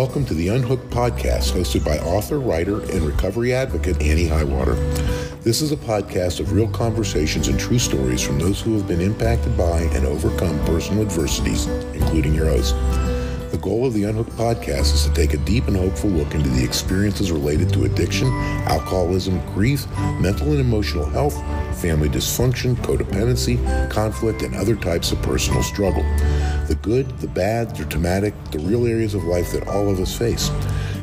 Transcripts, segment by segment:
Welcome to the Unhooked podcast, hosted by author, writer, and recovery advocate Annie Highwater. This is a podcast of real conversations and true stories from those who have been impacted by and overcome personal adversities, including your host. The goal of the Unhooked podcast is to take a deep and hopeful look into the experiences related to addiction, alcoholism, grief, mental and emotional health, family dysfunction, codependency, conflict, and other types of personal struggle. The good, the bad, the traumatic, the real areas of life that all of us face.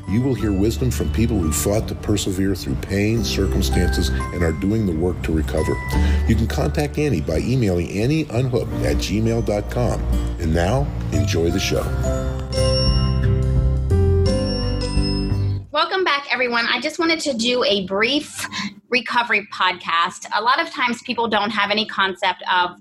You will hear wisdom from people who fought to persevere through pain, circumstances, and are doing the work to recover. You can contact Annie by emailing annieunhooked at gmail.com. And now, enjoy the show. Welcome back, everyone. I just wanted to do a brief recovery podcast. A lot of times people don't have any concept of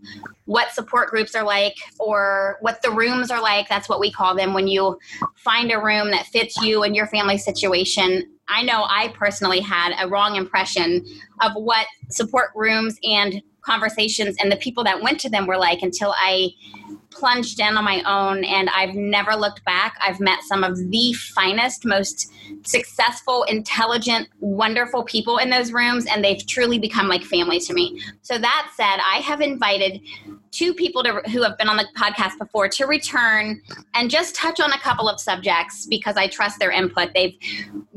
what support groups are like or what the rooms are like. That's what we call them when you find a room that fits you and your family situation. I know I personally had a wrong impression of what support rooms and conversations and the people that went to them were like until I plunged in on my own and I've never looked back. I've met some of the finest, most successful, intelligent, wonderful people in those rooms, and they've truly become like family to me. So, that said, I have invited two people to, who have been on the podcast before to return and just touch on a couple of subjects because I trust their input. They've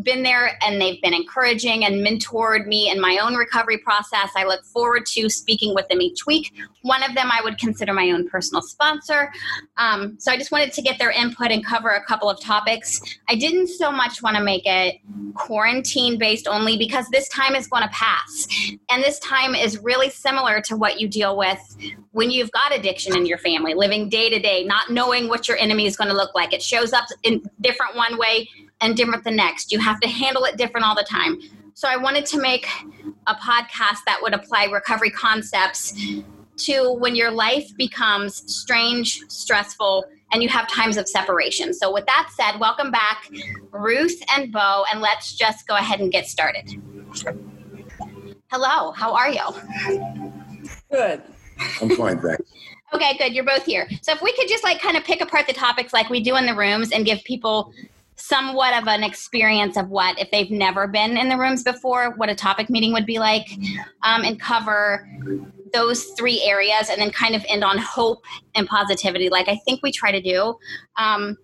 been there and they've been encouraging and mentored me in my own recovery process. I look forward to speaking with them each week. One of them I would consider my own personal sponsor. Um, so I just wanted to get their input and cover a couple of topics. I didn't so much want to make it quarantine based only because this time is going to pass. And this time is really similar to what you deal with when you've got addiction in your family, living day to day, not knowing what your enemy is going to look like. It shows up in different one way and different the next. You have to handle it different all the time. So I wanted to make a podcast that would apply recovery concepts to when your life becomes strange, stressful, and you have times of separation. So, with that said, welcome back, Ruth and Beau, and let's just go ahead and get started. Hello, how are you? Good. I'm fine, thanks. Okay, good. You're both here. So, if we could just like kind of pick apart the topics like we do in the rooms and give people somewhat of an experience of what, if they've never been in the rooms before, what a topic meeting would be like, um, and cover those three areas and then kind of end on hope and positivity, like I think we try to do. Um,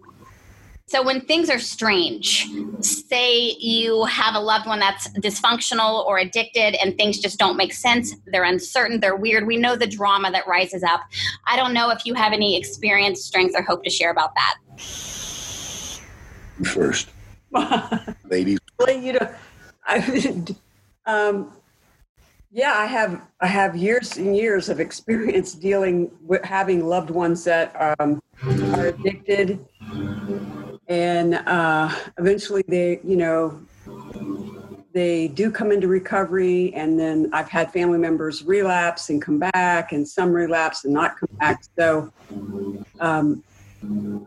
so when things are strange, say you have a loved one that's dysfunctional or addicted and things just don't make sense, they're uncertain, they're weird, we know the drama that rises up. I don't know if you have any experience, strength, or hope to share about that. First, ladies. Well, you know, I, um, yeah, I have I have years and years of experience dealing with having loved ones that um, are addicted, and uh, eventually they, you know, they do come into recovery, and then I've had family members relapse and come back, and some relapse and not come back. So, um,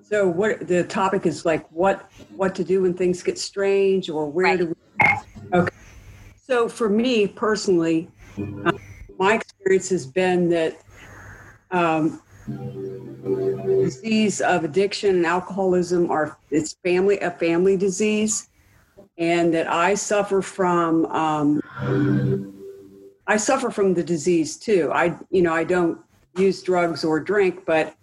so what the topic is like what what to do when things get strange or where Right. to. Okay. So for me personally, uh, my experience has been that um, disease of addiction and alcoholism are it's family a family disease, and that I suffer from. Um, I suffer from the disease too. I you know I don't use drugs or drink, but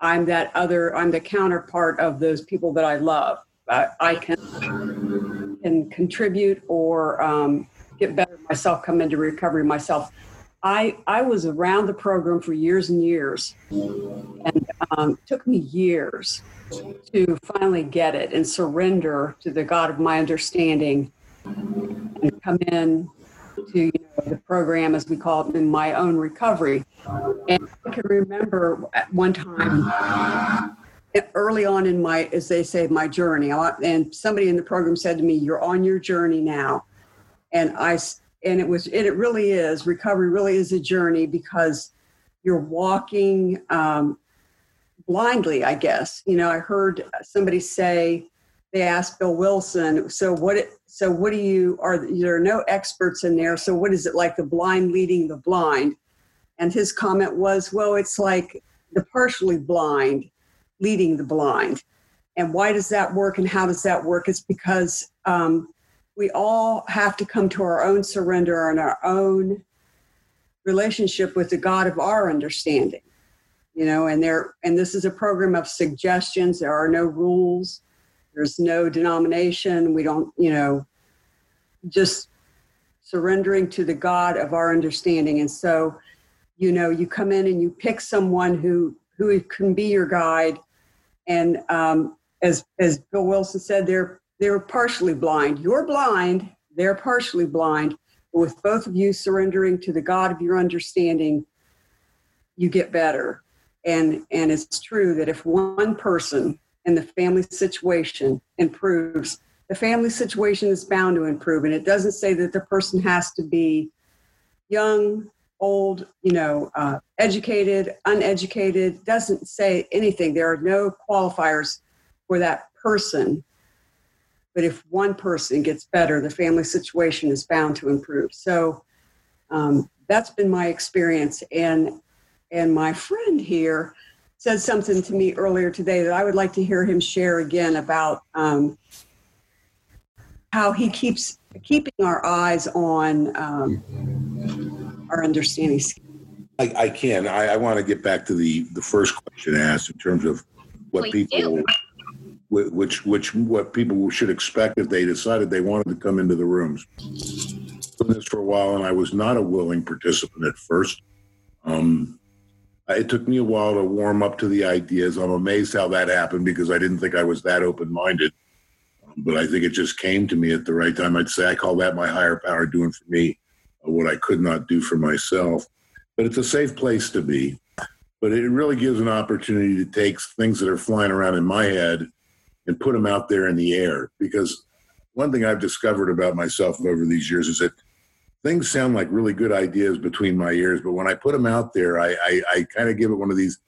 I'm that other. I'm the counterpart of those people that I love. I, I can can contribute or um, get better myself, come into recovery myself. I I was around the program for years and years, and um, took me years to finally get it and surrender to the God of my understanding, and come in to you know, the program as we call it in my own recovery. And I can remember at one time early on in my, as they say, my journey, and somebody in the program said to me, "You're on your journey now," and I and it was and it really is recovery really is a journey because you're walking um, blindly i guess you know i heard somebody say they asked bill wilson so what it, so what do you are there are no experts in there so what is it like the blind leading the blind and his comment was well it's like the partially blind leading the blind and why does that work and how does that work? It's because um, we all have to come to our own surrender and our own relationship with the God of our understanding. You know, and there and this is a program of suggestions. There are no rules. There's no denomination. We don't, you know, just surrendering to the God of our understanding. And so, you know, you come in and you pick someone who who can be your guide. And um, as as Bill Wilson said, they're they're partially blind. You're blind. They're partially blind. But with both of you surrendering to the God of your understanding, you get better. And and it's true that if one person in the family situation improves, the family situation is bound to improve. And it doesn't say that the person has to be young, old, you know, uh, educated, uneducated, doesn't say anything. There are no qualifiers for that person. But if one person gets better, the family situation is bound to improve. So um, that's been my experience. And and my friend here said something to me earlier today that I would like to hear him share again about um, how he keeps keeping our eyes on um, our understanding. I, I can. I, I, want to get back to the the first question asked in terms of what Please people, do. which which what people should expect if they decided they wanted to come into the rooms. Doing this for a while, and I was not a willing participant at first. Um, it took me a while to warm up to the ideas. I'm amazed how that happened because I didn't think I was that open minded um, but I think it just came to me at the right time. I'd say I call that my higher power doing for me uh, what I could not do for myself. But it's a safe place to be. But it really gives an opportunity to take things that are flying around in my head and put them out there in the air. Because one thing I've discovered about myself over these years is that things sound like really good ideas between my ears, but when I put them out there, I, I, I kind of give it one of these.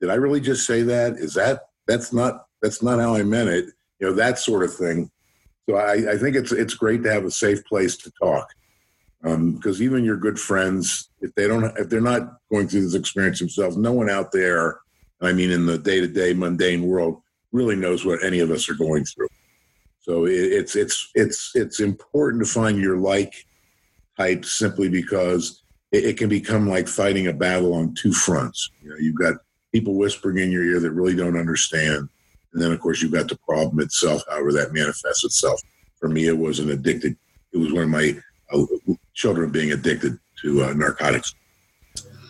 Did I really just say that? Is that that's not that's not how I meant it you know that sort of thing. So I, I think it's it's great to have a safe place to talk because um, even your good friends, if they don't, if they're not going through this experience themselves, no one out there, I mean, in the day to day mundane world, really knows what any of us are going through. So it, it's it's it's it's important to find your like type simply because it, it, can become like fighting a battle on two fronts. You know, you've got people whispering in your ear that really don't understand, and then, of course, you've got the problem itself, however that manifests itself. For me, it was an addicted, it was one of my uh, children being addicted to uh, narcotics.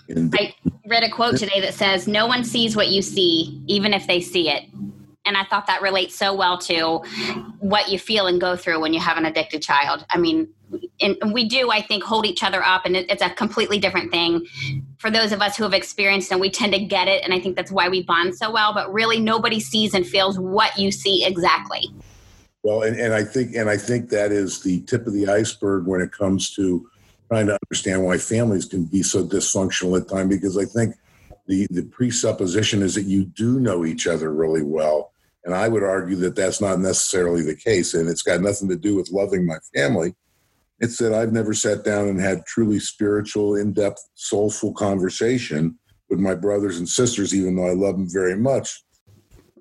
And I read a quote today that says, No one sees what you see, even if they see it. And I thought that relates so well to what you feel and go through when you have an addicted child. I mean, and we do i think hold each other up and it's a completely different thing for those of us who have experienced and we tend to get it and i think that's why we bond so well but really nobody sees and feels what you see exactly well and, and i think and i think that is the tip of the iceberg when it comes to trying to understand why families can be so dysfunctional at times because i think the the presupposition is that you do know each other really well and i would argue that that's not necessarily the case and it's got nothing to do with loving my family it's that I've never sat down and had truly spiritual, in depth, soulful conversation with my brothers and sisters, even though I love them very much.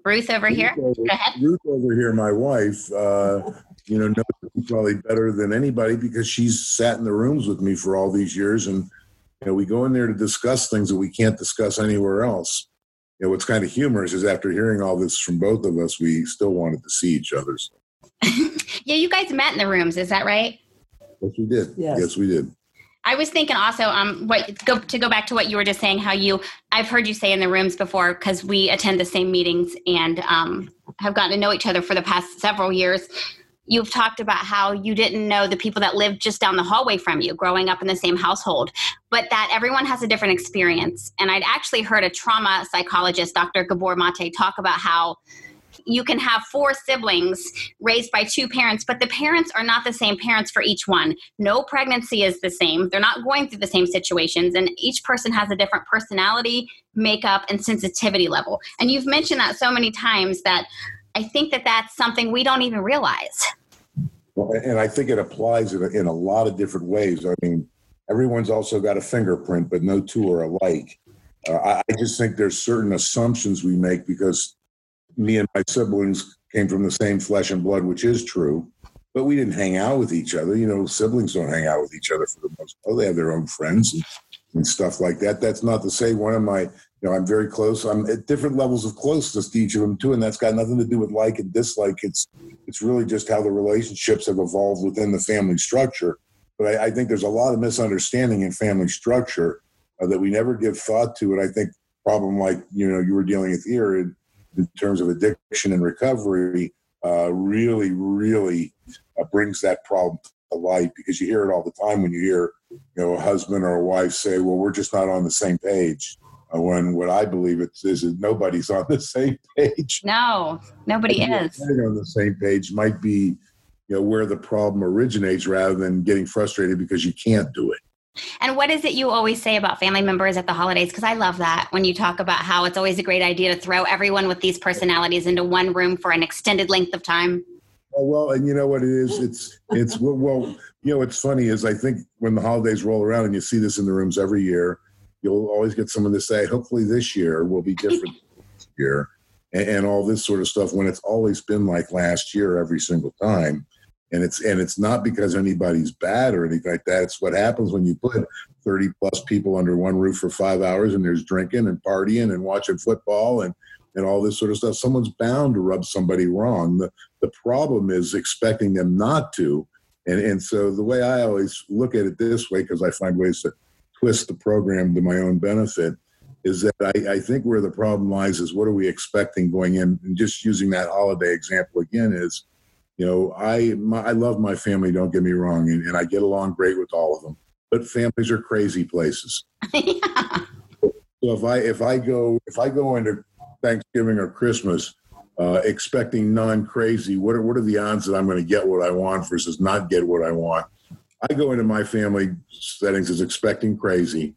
Ruth over here. Ruth over, Go ahead. Ruth over here, my wife, uh, you know, knows me probably better than anybody because she's sat in the rooms with me for all these years. And, you know, we go in there to discuss things that we can't discuss anywhere else. You know, what's kind of humorous is after hearing all this from both of us, we still wanted to see each other. So. yeah, you guys met in the rooms, is that right? Yes, we did. Yes, yes we did. I was thinking also, um, what go to go back to what you were just saying, how you I've heard you say in the rooms before because we attend the same meetings and um, have gotten to know each other for the past several years. You've talked about how you didn't know the people that lived just down the hallway from you, growing up in the same household, but that everyone has a different experience. And I'd actually heard a trauma psychologist, Dr. Gabor Mate, talk about how you can have four siblings raised by two parents, but the parents are not the same parents for each one. No pregnancy is the same. They're not going through the same situations, and each person has a different personality, makeup, and sensitivity level. And you've mentioned that so many times that I think that that's something we don't even realize. Well, and I think it applies in a, in a lot of different ways. I mean, everyone's also got a fingerprint, but no two are alike. Uh, I, I just think there's certain assumptions we make because me and my siblings came from the same flesh and blood, which is true. But we didn't hang out with each other. You know, siblings don't hang out with each other for the most part. They have their own friends and, and stuff like that. That's not to say one of my, you know, I'm very close. I'm at different levels of closeness to each of them too, and that's got nothing to do with like and dislike. It's it's really just how the relationships have evolved within the family structure. But I, I think there's a lot of misunderstanding in family structure uh, that we never give thought to. And I think problem like you know you were dealing with here in, in terms of addiction and recovery uh, really, really uh, brings that problem to light because you hear it all the time when you hear, you know, a husband or a wife say, "Well, we're just not on the same page." When what I believe it is is nobody's on the same page. No, nobody is. On the same page might be, you know, where the problem originates rather than getting frustrated because you can't do it. And what is it you always say about family members at the holidays? Because I love that when you talk about how it's always a great idea to throw everyone with these personalities into one room for an extended length of time. Oh, well, and you know what it is? It's it's well, you know what's funny is I think when the holidays roll around and you see this in the rooms every year, you'll always get someone to say, "Hopefully this year will be different year," and, and all this sort of stuff. When it's always been like last year every single time, and it's and it's not because anybody's bad or anything like that. It's what happens when you put thirty plus people under one roof for five hours and there's drinking and partying and watching football and and all this sort of stuff. Someone's bound to rub somebody wrong. The the problem is expecting them not to. And and so the way I always look at it this way, because I find ways to twist the program to my own benefit, is that I, I think where the problem lies is what are we expecting going in? And just using that holiday example again is you know, I my, I love my family. Don't get me wrong, and, and, I get along great with all of them. But families are crazy places. yeah. So if I if I go if I go into Thanksgiving or Christmas uh, expecting non crazy, what are what are the odds that I'm going to get what I want versus not get what I want? I go into my family settings as expecting crazy,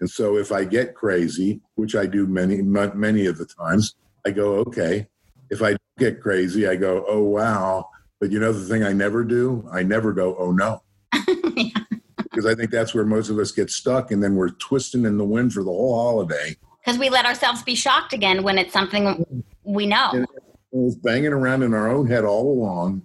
and so if I get crazy, which I do many many of the times, I go okay. If I get crazy, I go oh wow but you know the thing I never do? I never go, oh no. Because I think that's where most of us get stuck and then we're twisting in the wind for the whole holiday. Because we let ourselves be shocked again when it's something we know. And it's banging around in our own head all along.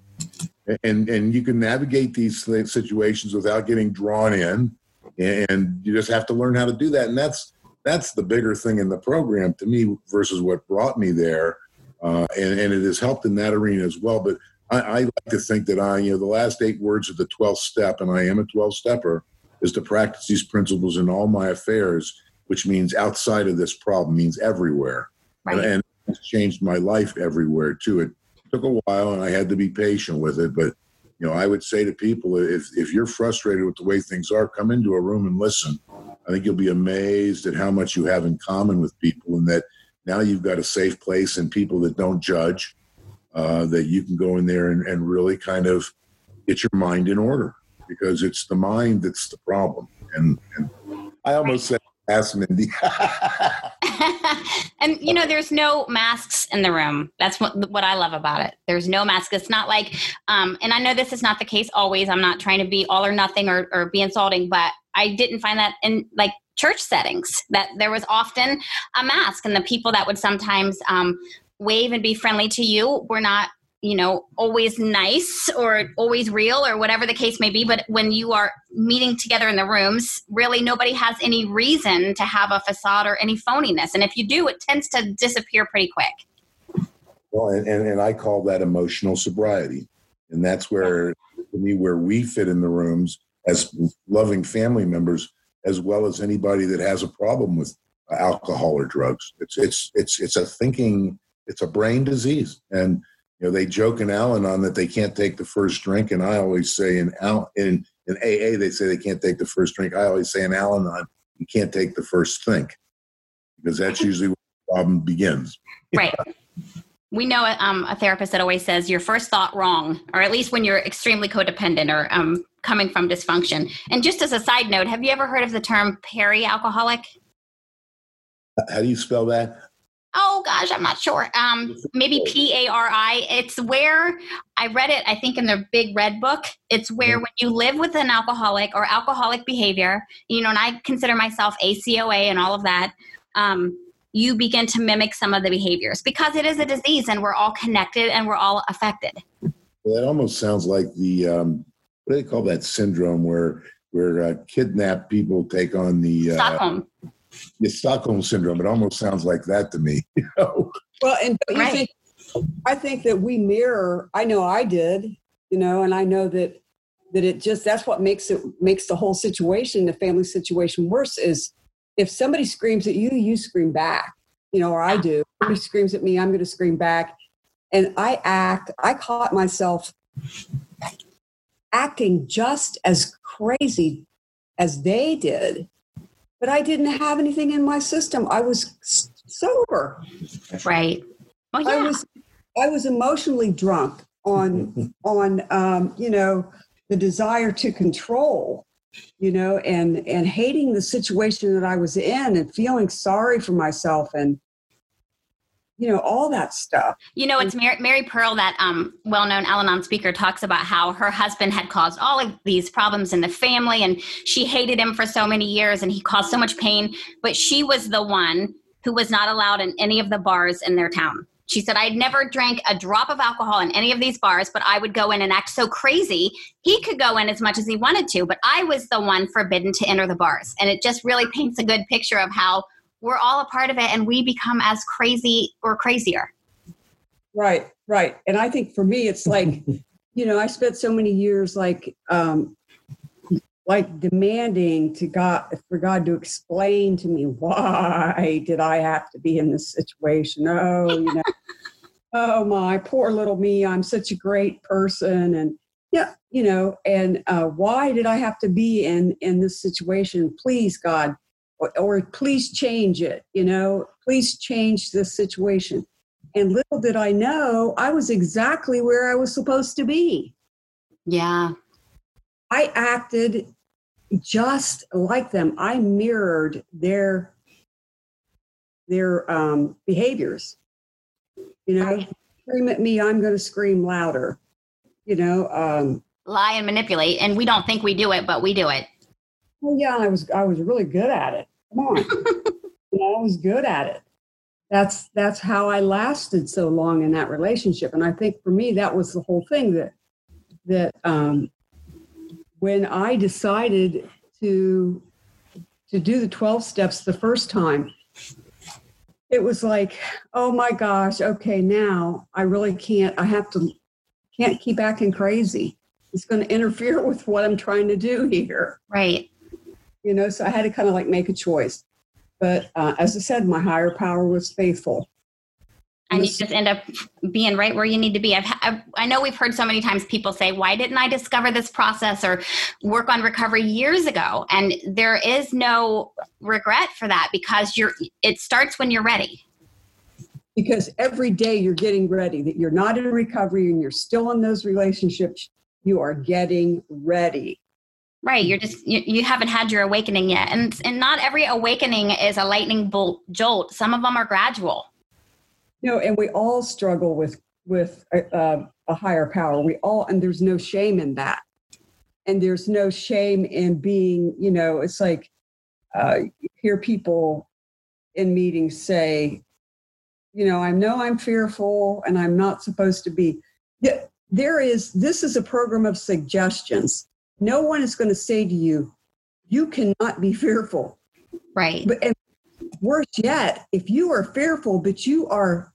And and you can navigate these situations without getting drawn in. And you just have to learn how to do that. And that's that's the bigger thing in the program to me versus what brought me there. Uh, and, and it has helped in that arena as well. But I, I like to think that I, you know, the last eight words of the 12th step, and I am a 12 stepper, is to practice these principles in all my affairs, which means outside of this problem, means everywhere. Right. And, and it's changed my life everywhere too. It took a while and I had to be patient with it. But, you know, I would say to people, if, if you're frustrated with the way things are, come into a room and listen. I think you'll be amazed at how much you have in common with people and that now you've got a safe place and people that don't judge uh, that you can go in there and, and really kind of get your mind in order because it's the mind that's the problem. And, and I almost said, ask Mindy. and you know, there's no masks in the room. That's what what I love about it. There's no mask. It's not like, um, and I know this is not the case always. I'm not trying to be all or nothing or, or be insulting, but I didn't find that in like church settings that there was often a mask, and the people that would sometimes um, wave and be friendly to you we're not you know always nice or always real or whatever the case may be but when you are meeting together in the rooms really nobody has any reason to have a facade or any phoniness. And if you do it tends to disappear pretty quick. Well and, and, and i call that emotional sobriety. And that's where to me where we fit in the rooms as loving family members as well as anybody that has a problem with alcohol or drugs. It's it's it's it's a thinking it's a brain disease. And you know, they joke in Al-Anon that they can't take the first drink, and I always say in Al in in AA they say they can't take the first drink. I always say in Al-Anon you can't take the first think because that's usually where the problem begins. Right. we know um, a therapist that always says your first thought wrong, or at least when you're extremely codependent or um, coming from dysfunction. And just as a side note, have you ever heard of the term peri-alcoholic? How do you spell that? Oh gosh, I'm not sure. Um, maybe P A R I. It's where I read it. I think in the big red book. It's where when you live with an alcoholic or alcoholic behavior, you know, and I consider myself ACOA and all of that. Um, you begin to mimic some of the behaviors because it is a disease and we're all connected and we're all affected. Well, that almost sounds like the um, what do they call that syndrome where where uh, kidnapped people take on the uh, Stockholm. The Stockholm syndrome. It almost sounds like that to me. You know? Well, and don't you Right. think I think that we mirror. I know I did, you know, and I know that that it just that's what makes it makes the whole situation, the family situation, worse. Is if somebody screams at you, you scream back, you know, or I do. Somebody screams at me, I'm going to scream back, and I act. I caught myself acting just as crazy as they did, but I didn't have anything in my system. I was sober. Right. Well, I was I was emotionally drunk on on um, you know the desire to control, you know, and and hating the situation that I was in and feeling sorry for myself and you know all that stuff. You know, it's Mary, Mary Pearl, that um, well known Al Anon speaker, talks about how her husband had caused all of these problems in the family and she hated him for so many years and he caused so much pain. But she was the one who was not allowed in any of the bars in their town. She said, I'd never drank a drop of alcohol in any of these bars, but I would go in and act so crazy. He could go in as much as he wanted to, but I was the one forbidden to enter the bars. And it just really paints a good picture of how we're all a part of it and we become as crazy or crazier. Right, right. And I think for me, it's like you know I spent so many years like um, like demanding to God for God to explain to me why did I have to be in this situation? Oh, you know, oh my poor little me, I'm such a great person, and yeah, you know, and uh, why did I have to be in in this situation? Please, God, or, or please change it. You know, please change this situation. And little did I know, I was exactly where I was supposed to be. Yeah. I acted just like them. I mirrored their their um, behaviors. You know, Right. scream at me, I'm going to scream louder. You know, um, lie and manipulate and we don't think we do it but we do it well, yeah, I was I was really good at it. Come on, you know, I was good at it. That's that's how I lasted so long in that relationship, and I think for me that was the whole thing that that um, when I decided to to do the 12 steps the first time, it was like, oh my gosh, okay, now I really can't, I have to, can't keep acting crazy. It's going to interfere with what I'm trying to do here. right You know, so I had to kind of like make a choice. But uh, as I said, my higher power was faithful. and you just end up being right where you need to be. I've, I've, i know we've heard so many times people say why didn't i discover this process or work on recovery years ago? And there is no regret for that because you're it starts when you're ready. Because every day you're getting ready that you're not in recovery and you're still in those relationships you are getting ready right you're just you, you haven't had your awakening yet and and not every awakening is a lightning bolt jolt. Some of them are gradual. You know and we all struggle with with a, a, a higher power. We all and there's no shame in that. And there's no shame in being you know it's like uh, hear people in meetings say you know i know i'm fearful and i'm not supposed to be. There is this is a program of suggestions no one is going to say to you you cannot be fearful right but and worse yet, if you are fearful, but you are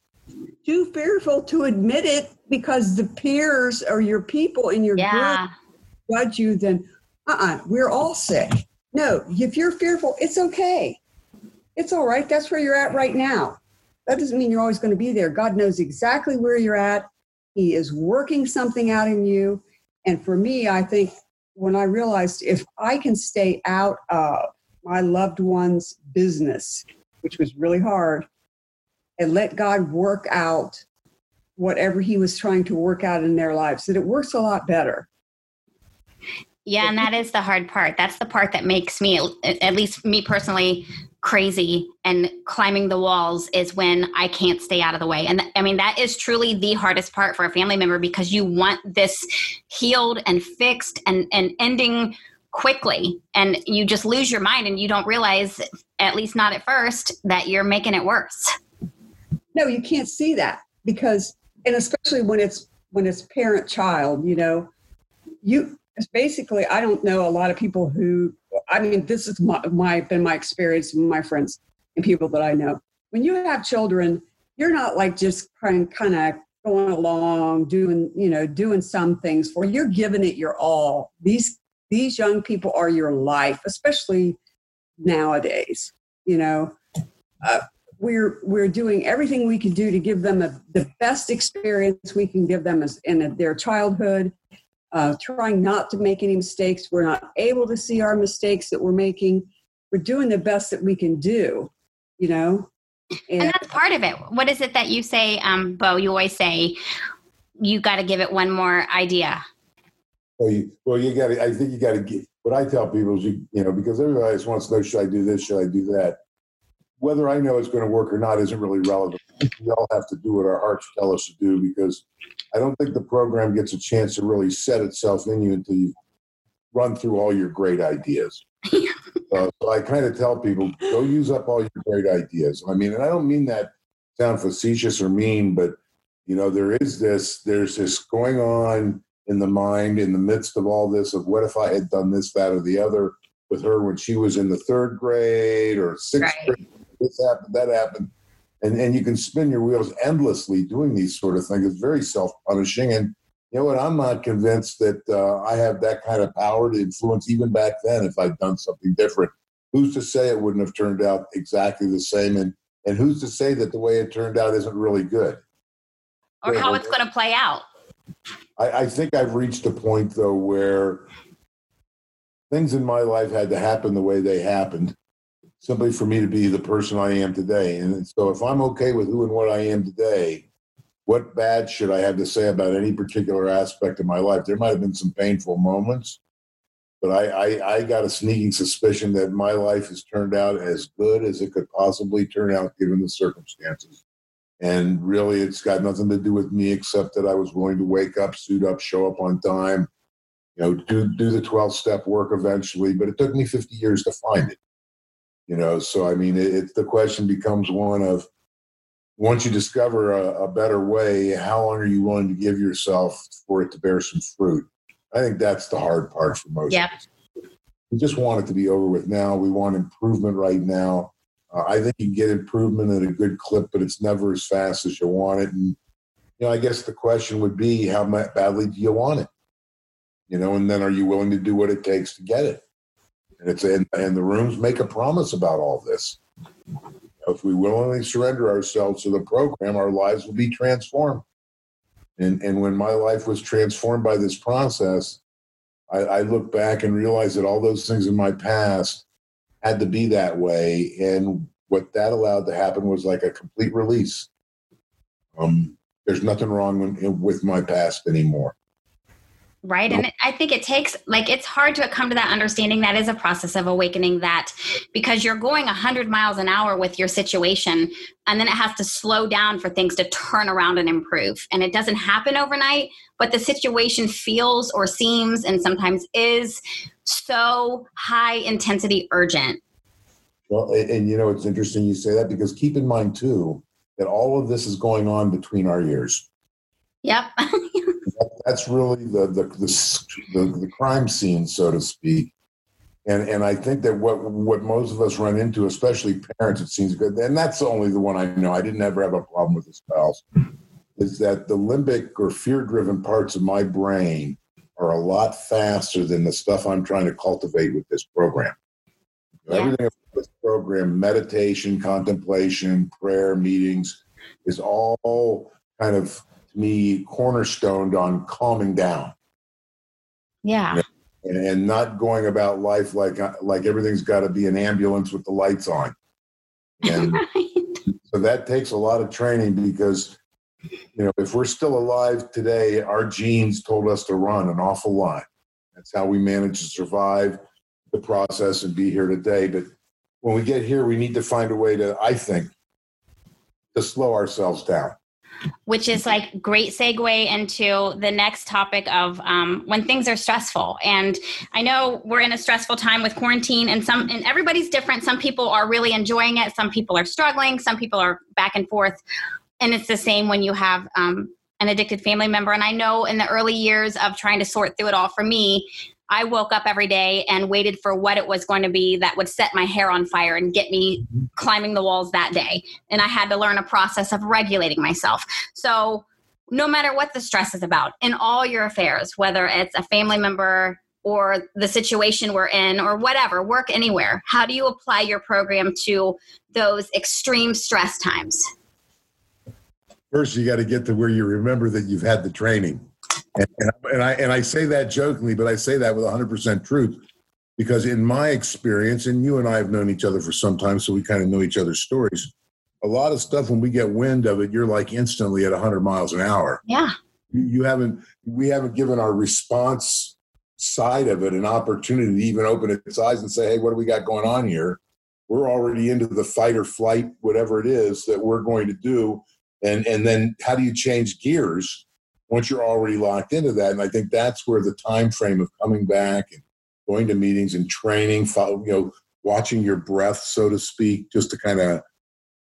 too fearful to admit it because the peers or your people in your yeah group judge you, then uh-uh, we're all sick. No, if you're fearful, it's okay. It's all right. That's where you're at right now. That doesn't mean you're always going to be there. God knows exactly where you're at. He is working something out in you. And for me, I think when I realized if I can stay out of my loved one's business, which was really hard, and let God work out whatever He was trying to work out in their lives, that it works a lot better. Yeah, and that is the hard part. That's the part that makes me, at least me personally, crazy and climbing the walls is when I can't stay out of the way. And I mean, that is truly the hardest part for a family member because you want this healed and fixed and, and ending quickly. And you just lose your mind and you don't realize at least not at first, that you're making it worse. No, you can't see that because, and especially when it's when it's parent child, you know, you basically I don't know a lot of people who I mean this is my, my been my experience with my friends and people that I know. When you have children, you're not like just kind kind of going along doing you know doing some things for you're giving it your all. These these young people are your life, especially nowadays. You know, uh, we're we're doing everything we can do to give them a, the best experience we can give them as in a, their childhood. Uh, trying not to make any mistakes. We're not able to see our mistakes that we're making. We're doing the best that we can do. You know, and, and that's part of it. What is it that you say, um, Beau? You always say you got to give it one more idea. Well, you, well, you got to. I think you got to get. What I tell people is, you, you know, because everybody just wants to know, should I do this? Should I do that? Whether I know it's going to work or not isn't really relevant. We all have to do what our hearts tell us to do because I don't think the program gets a chance to really set itself in you until you run through all your great ideas. uh, so I kind of tell people, go use up all your great ideas. I mean, and I don't mean that sound facetious or mean, but you know, there is this, there's this going on in the mind in the midst of all this of what if I had done this, that, or the other with her when she was in the third grade or sixth right. grade. This happened, that happened. And, and you can spin your wheels endlessly doing these sort of things. It's very self punishing. And you know what? I'm not convinced that uh, I have that kind of power to influence even back then if I'd done something different. Who's to say it wouldn't have turned out exactly the same? And, and who's to say that the way it turned out isn't really good? Or how it's going to play out. I, I think I've reached a point though where things in my life had to happen the way they happened simply for me to be the person I am today. And so if I'm okay with who and what I am today, what bad should I have to say about any particular aspect of my life? There might have been some painful moments, but I, I, I got a sneaking suspicion that my life has turned out as good as it could possibly turn out given the circumstances. And really, it's got nothing to do with me except that I was willing to wake up, suit up, show up on time, you know, do do the twelve step work eventually. But it took me fifty years to find it. You know, so I mean, it, it the question becomes one of once you discover a, a, better way, how long are you willing to give yourself for it to bear some fruit? I think that's the hard part for most. Yeah. We just want it to be over with now. We want improvement right now. Uh, I think you get improvement at a good clip, but it's never as fast as you want it. And you know, I guess the question would be, how badly do you want it? You know, and then are you willing to do what it takes to get it? And it's and, and the rooms make a promise about all this. If we willingly surrender ourselves to the program, our lives will be transformed. And and when my life was transformed by this process, I, I look back and realize that all those things in my past had to be that way. And what that allowed to happen was like a complete release. Um, there's nothing wrong with my past anymore. Right. And I think it takes, like, it's hard to come to that understanding that is a process of awakening that because you're going 100 miles an hour with your situation, and then it has to slow down for things to turn around and improve. And it doesn't happen overnight, but the situation feels or seems and sometimes is so high intensity urgent. Well, and, and, you know, it's interesting you say that because keep in mind too that all of this is going on between our ears. Yep. that, that's really the the, the the, the crime scene, so to speak. And and I think that what what most of us run into, especially parents, it seems good, and that's only the one I know. I didn't ever have a problem with the spouse. Is that the limbic or fear driven parts of my brain are a lot faster than the stuff I'm trying to cultivate with this program. Yeah. Everything about this program, meditation, contemplation, prayer, meetings, is all kind of me cornerstoned on calming down. Yeah. And, and not going about life like uh, like everything's got to be an ambulance with the lights on. And right. so that takes a lot of training because you know, if we're still alive today, our genes told us to run an awful lot. That's how we managed to survive the process and be here today. But when we get here, we need to find a way to, I think, to slow ourselves down. Which is like great segue into the next topic of um, when things are stressful. And I know we're in a stressful time with quarantine, and some and everybody's different. Some people are really enjoying it. Some people are struggling. Some people are back and forth. And it's the same when you have um, an addicted family member. And I know in the early years of trying to sort through it all for me, I woke up every day and waited for what it was going to be that would set my hair on fire and get me climbing the walls that day. And I had to learn a process of regulating myself. So, no matter what the stress is about in all your affairs, whether it's a family member or the situation we're in or whatever, work anywhere, how do you apply your program to those extreme stress times? First, you got to get to where you remember that you've had the training. And, and, I, and I say that jokingly, but I say that with 100% truth because in my experience, and you and I have known each other for some time, so we kind of know each other's stories. A lot of stuff, when we get wind of it, you're like instantly at 100 miles an hour. Yeah. You, you haven't, we haven't given our response side of it an opportunity to even open its eyes and say, hey, what do we got going on here? We're already into the fight or flight, whatever it is that we're going to do and and then how do you change gears once you're already locked into that. And i think that's where the time frame of coming back and going to meetings and training you know watching your breath so to speak just to kind of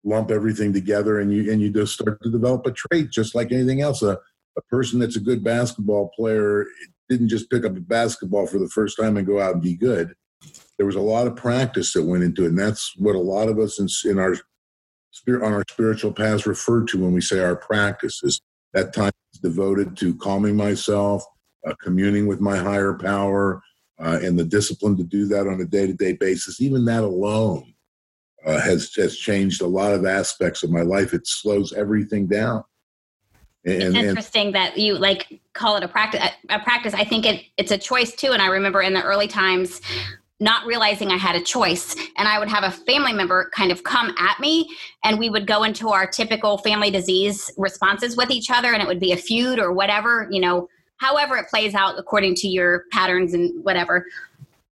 lump everything together and you and you just start to develop a trait just like anything else. A, a person that's a good basketball player didn't just pick up a basketball for the first time and go out and be good. There was a lot of practice that went into it and that's what a lot of us in, in our spirit on our spiritual paths refer to when we say our practices. That time is devoted to calming myself, uh, communing with my higher power, uh, and the discipline to do that on a day-to-day basis. Even that alone uh, has has changed a lot of aspects of my life. It slows everything down. And, it's interesting and, that you like call it a practice. A practice. I think it, it's a choice too. And I remember in the early times not realizing I had a choice. And I would have a family member kind of come at me, and we would go into our typical family disease responses with each other, and it would be a feud or whatever, you know, however it plays out according to your patterns and whatever.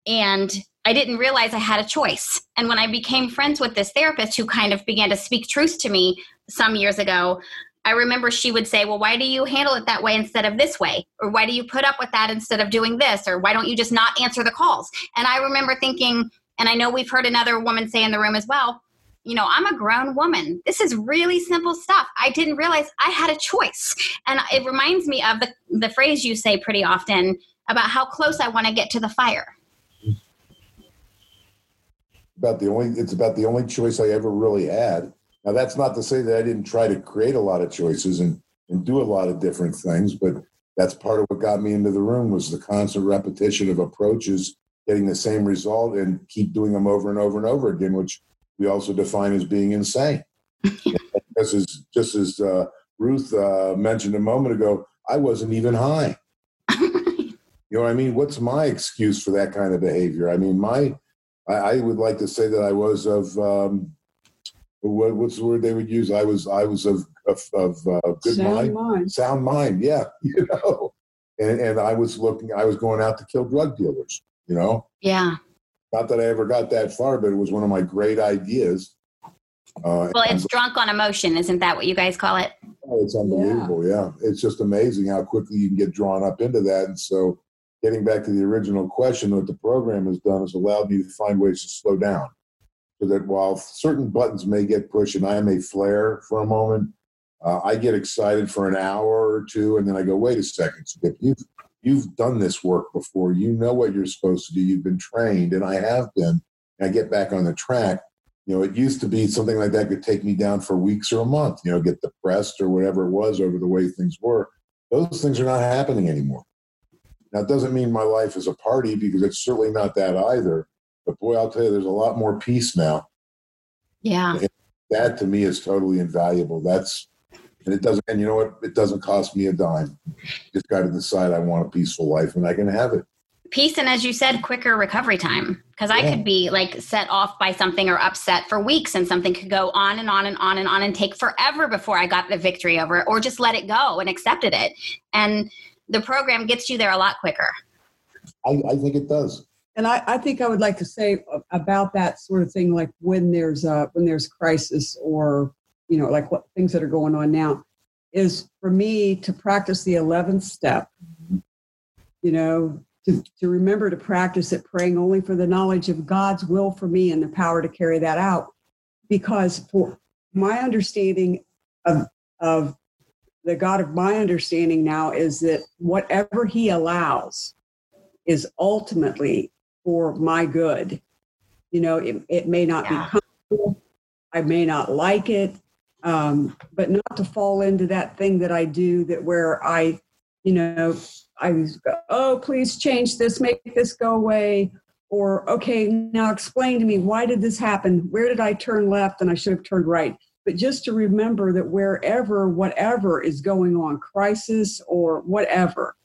And I didn't realize I had a choice. And when I became friends with this therapist who kind of began to speak truth to me some years ago, I remember she would say, Well, why do you handle it that way instead of this way? Or why do you put up with that instead of doing this? Or why don't you just not answer the calls? And I remember thinking, and I know we've heard another woman say in the room as well, you know, I'm a grown woman. This is really simple stuff. I didn't realize I had a choice. And it reminds me of the, the phrase you say pretty often about how close I want to get to the fire. About the only it's about the only choice I ever really had now, that's not to say that I didn't try to create a lot of choices and, and do a lot of different things, but that's part of what got me into the room was the constant repetition of approaches, getting the same result and keep doing them over and over and over again, which we also define as being insane. just as, just as uh, Ruth uh, mentioned a moment ago, I wasn't even high. you know what I mean? What's my excuse for that kind of behavior? I mean, my I, I would like to say that I was of um, what, what's the word they would use? I was I was of of, of uh, good sound mind, mind, sound mind. Yeah, you know, and and I was looking. I was going out to kill drug dealers. You know. Yeah. Not that I ever got that far, but it was one of my great ideas. Uh, well, it's drunk on emotion, isn't that what you guys call it? Oh, it's unbelievable. Yeah. yeah, it's just amazing how quickly you can get drawn up into that. And so, getting back to the original question, what the program has done is allowed me to find ways to slow down so that while certain buttons may get pushed and I may flare for a moment, uh, I get excited for an hour or two, and then I go, "Wait a second, so you've you've done this work before. You know what you're supposed to do. You've been trained, and I have been." I get back on the track. You know, it used to be something like that could take me down for weeks or a month. You know, get depressed or whatever it was over the way things were. Those things are not happening anymore. Now, it doesn't mean my life is a party because it's certainly not that either but boy, I'll tell you, there's a lot more peace now. Yeah. And that to me is totally invaluable. That's and it doesn't and you know what? It doesn't cost me a dime. Just got to decide I want a peaceful life and I can have it. Peace and as you said, quicker recovery time. Because I could be like set off by something or upset for weeks and something could go on and on and on and on and take forever before I got the victory over it or just let it go and accepted it. And the program gets you there a lot quicker. I, I think it does. And I, I, think I would like to say about that sort of thing, like when there's a, when there's crisis or you know like what things that are going on now, is for me to practice the 11th step. You know, to, to remember to practice it, praying only for the knowledge of God's will for me and the power to carry that out. Because for my understanding of, of the God of my understanding now is that whatever He allows is ultimately for my good. You know, it, it may not yeah. be comfortable, I may not like it, um, but not to fall into that thing that I do that where I, you know, I go, oh, please change this, make this go away. Or, okay, now explain to me why did this happen? Where did I turn left and I should have turned right? But just to remember that wherever, whatever is going on, crisis or whatever,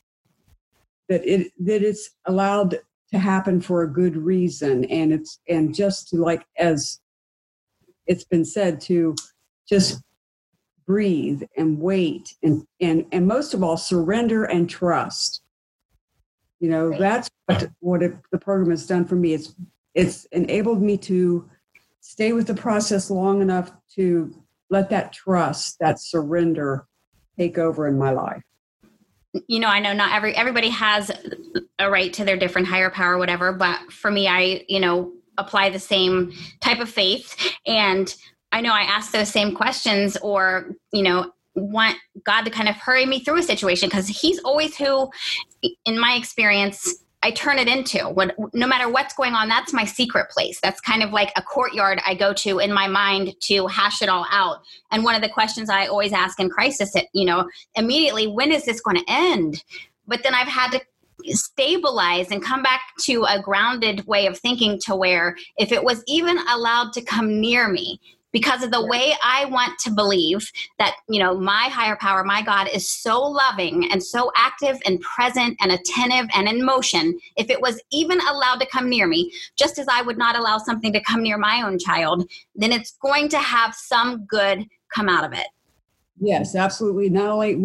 that it that it's allowed to happen for a good reason, and it's and just to like as it's been said to just breathe and wait and and and most of all surrender and trust. You know that's what what it, the program has done for me. It's it's enabled me to stay with the process long enough to let that trust that surrender take over in my life you know i know not every everybody has a right to their different higher power whatever but for me i you know apply the same type of faith. And I know I ask those same questions or, you know, want God to kind of hurry me through a situation because He's always who, in my experience, I turn it into. When, no matter what's going on, that's my secret place. That's kind of like a courtyard I go to in my mind to hash it all out. And one of the questions I always ask in crisis, you know, immediately, when is this going to end? But then I've had to stabilize and come back to a grounded way of thinking to where if it was even allowed to come near me, because of the way I want to believe that, you know, my higher power, my God is so loving and so active and present and attentive and in motion. If it was even allowed to come near me, just as I would not allow something to come near my own child, then it's going to have some good come out of it. Yes, absolutely. Not only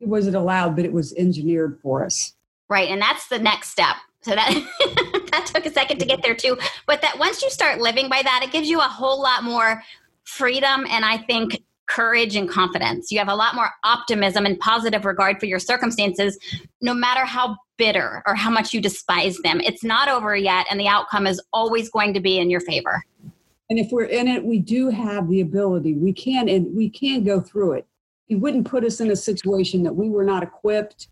was it allowed, but it was engineered for us. Right. And that's the next step. So that that took a second to get there too. But that once you start living by that, it gives you a whole lot more freedom and I think courage and confidence. You have a lot more optimism and positive regard for your circumstances, no matter how bitter or how much you despise them. It's not over yet, and the outcome is always going to be in your favor. And if we're in it, we do have the ability. We can and we can go through it. He wouldn't put us in a situation that we were not equipped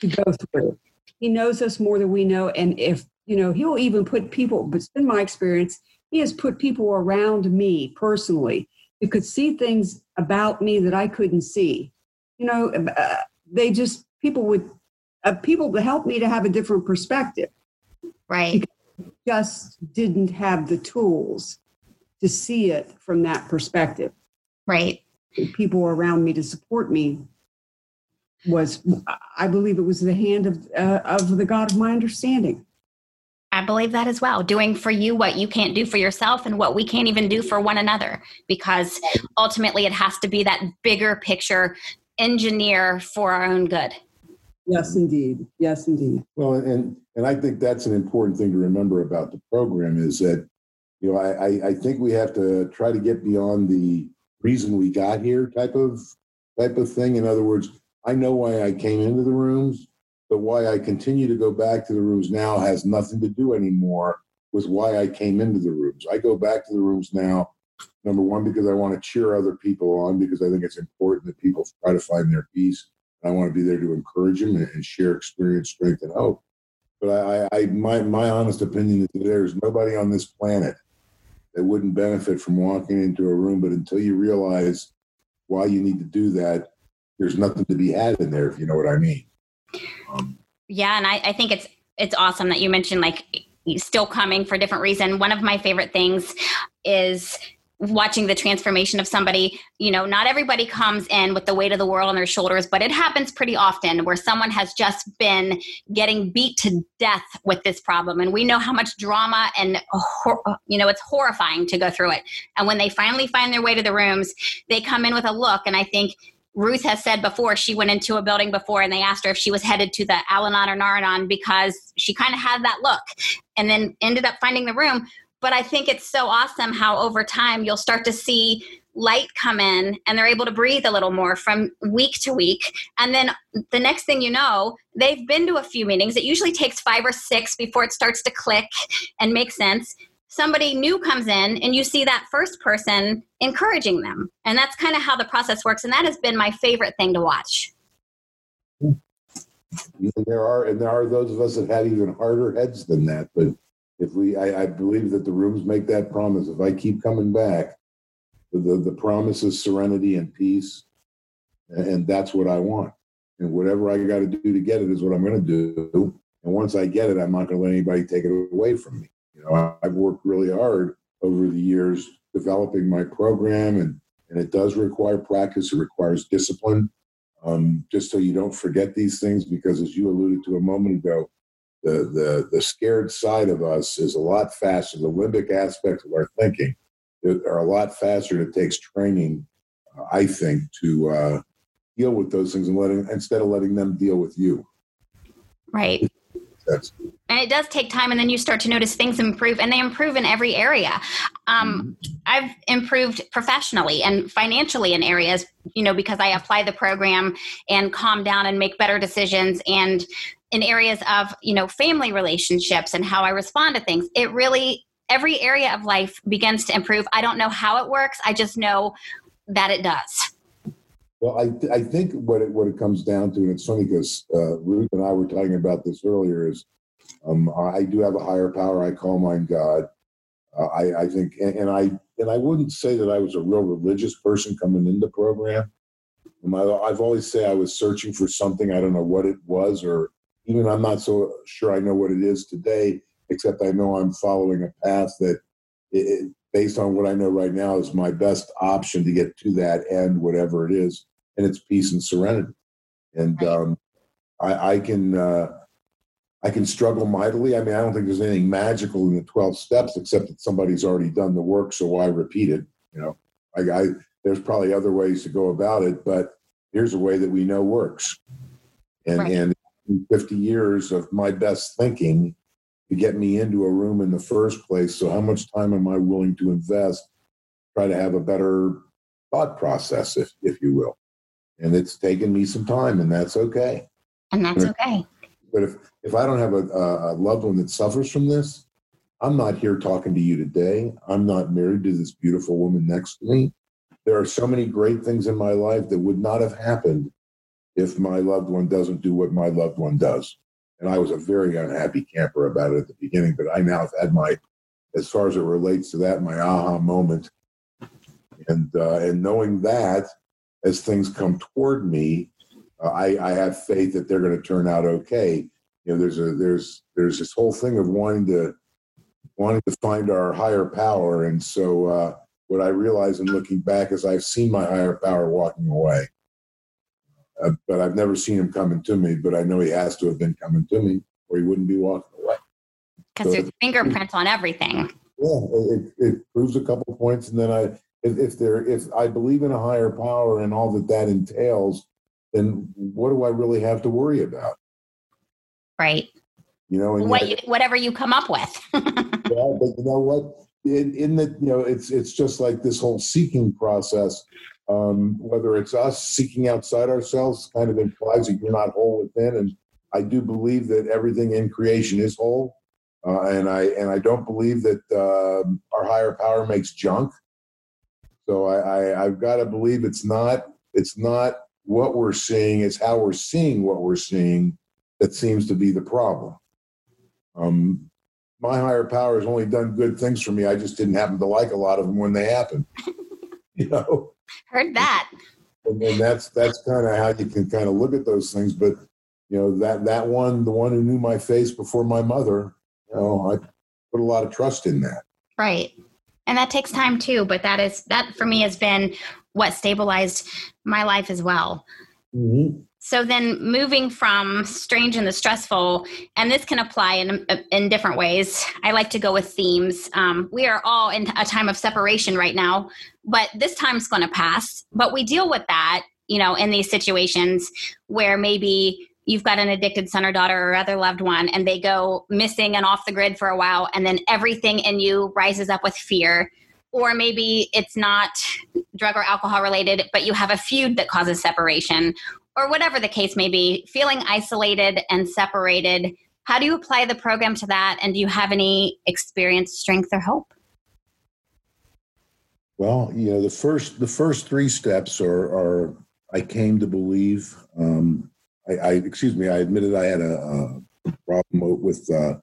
to go through. He knows us more than we know. And if, you know, he'll even put people, but in my experience, he has put people around me personally who could see things about me that I couldn't see. You know, uh, they just people would uh, people to help me to have a different perspective. Right. Just didn't have the tools to see it from that perspective. Right. People around me to support me was, I believe, it was the hand of uh, of the God of my understanding. I believe that as well. Doing for you what you can't do for yourself and what we can't even do for one another, because ultimately it has to be that bigger picture engineer for our own good. Yes, indeed. Yes, indeed. Well, and and I think that's an important thing to remember about the program is that you know I I think we have to try to get beyond the reason we got here type of type of thing. In other words, I know why I came into the rooms but why I continue to go back to the rooms now has nothing to do anymore with why I came into the rooms. I go back to the rooms now, number one, because I want to cheer other people on, because I think it's important that people try to find their peace. And I want to be there to encourage them and share experience, strength, and hope. But I, I my, my honest opinion is that there's nobody on this planet that wouldn't benefit from walking into a room. But until you realize why you need to do that, there's nothing to be had in there, if you know what I mean. Um, yeah, and I, I think it's it's awesome that you mentioned like still coming for different reason. One of my favorite things is watching the transformation of somebody. You know not everybody comes in with the weight of the world on their shoulders but it happens pretty often where someone has just been getting beat to death with this problem. And we know how much drama and you know it's horrifying to go through it. And when they finally find their way to the rooms they come in with a look and i think Ruth has said before she went into a building before and they asked her if she was headed to the Al Anon or Nar-Anon because she kind of had that look and then ended up finding the room. But I think it's so awesome how over time you'll start to see light come in and they're able to breathe a little more from week to week. And then the next thing you know, they've been to a few meetings. It usually takes five or six before it starts to click and make sense. Somebody new comes in and you see that first person encouraging them. And that's kind of how the process works. And that has been my favorite thing to watch. There are, and there are those of us that have even harder heads than that. But if we, I, I believe that the rooms make that promise. If I keep coming back, the, the promise is serenity and peace. And that's what I want. And whatever I got to do to get it is what I'm going to do. And once I get it, I'm not going to let anybody take it away from me. You know, I've worked really hard over the years developing my program, and, and it does require practice. It requires discipline, um, just so you don't forget these things. Because as you alluded to a moment ago, the, the, the scared side of us is a lot faster. The limbic aspects of our thinking are a lot faster. It takes training, uh, I think, to uh, deal with those things and letting instead of letting them deal with you. Right. And it does take time, and then you start to notice things improve, and they improve in every area. Um, mm-hmm. I've improved professionally and financially in areas, you know, because I apply the program and calm down and make better decisions, and in areas of you know family relationships and how I respond to things. It really every area of life begins to improve. I don't know how it works. I just know that it does. Well, I, th- I think what it, what it comes down to, and it's funny because uh, Ruth and I were talking about this earlier, is um, I do have a higher power. I call mine God. Uh, I, I think, and, and, I and I wouldn't say that I was a real religious person coming into the program. Um, I've always say I was searching for something. I don't know what it was, or even I'm not so sure I know what it is today. Except I know I'm following a path that, it, based on what I know right now, is my best option to get to that end, whatever it is and it's peace and serenity. And um, I, I, can uh, I can struggle mightily. I mean, I don't think there's anything magical in the twelve steps except that somebody's already done the work, so why repeat it? You know, I, I there's probably other ways to go about it, but here's a way that we know works. And right. and 50 years of my best thinking to get me into a room in the first place. So how much time am I willing to invest? Try to have a better thought process, if if you will and it's taken me some time, and that's okay. And that's okay. But if if I don't have a, a loved one that suffers from this, I'm not here talking to you today. I'm not married to this beautiful woman next to me. There are so many great things in my life that would not have happened if my loved one doesn't do what my loved one does. And I was a very unhappy camper about it at the beginning, but I now have had my, as far as it relates to that, my aha moment. And uh, and knowing that, as things come toward me, uh, I, I have faith that they're going to turn out okay. You know, there's a there's there's this whole thing of wanting to wanting to find our higher power, and so uh, what I realize in looking back is I've seen my higher power walking away, uh, but I've never seen him coming to me. But I know he has to have been coming to me, or he wouldn't be walking away. Because so there's fingerprints on everything. Yeah, it, it proves a couple points, and then I if, if there if I believe in a higher power and all that that entails, then what do I really have to worry about? Right. You know, what you, whatever you come up with. yeah, but you know what? In, in the you know, it's it's just like this whole seeking process. Um, whether it's us seeking outside ourselves, kind of implies that you're not whole within. And I do believe that everything in creation is whole, uh, and I and I don't believe that uh, our higher power makes junk. So I, I I've got to believe it's not it's not what we're seeing, it's how we're seeing what we're seeing that seems to be the problem. Um, my higher power has only done good things for me. I just didn't happen to like a lot of them when they happened. you know, heard that. And, and that's that's kind of how you can kind of look at those things. But you know that that one, the one who knew my face before my mother, you know, I put a lot of trust in that. Right and that takes time too but that is that for me has been what stabilized my life as well. Mm-hmm. so then moving from strange and the stressful and this can apply in, in different ways. I like to go with themes. Um, we are all in a time of separation right now but this time's going to pass. But we deal with that you know in these situations where maybe you've got an addicted son or daughter or other loved one and they go missing and off the grid for a while and then everything in you rises up with fear or maybe it's not drug or alcohol related, but you have a feud that causes separation, or whatever the case may be, feeling isolated and separated. How do you apply the program to that? And do you have any experience, strength, or hope? Well, you know, the first the first three steps are are I came to believe. Um, I, I excuse me. I admitted I had a, a problem with. Uh,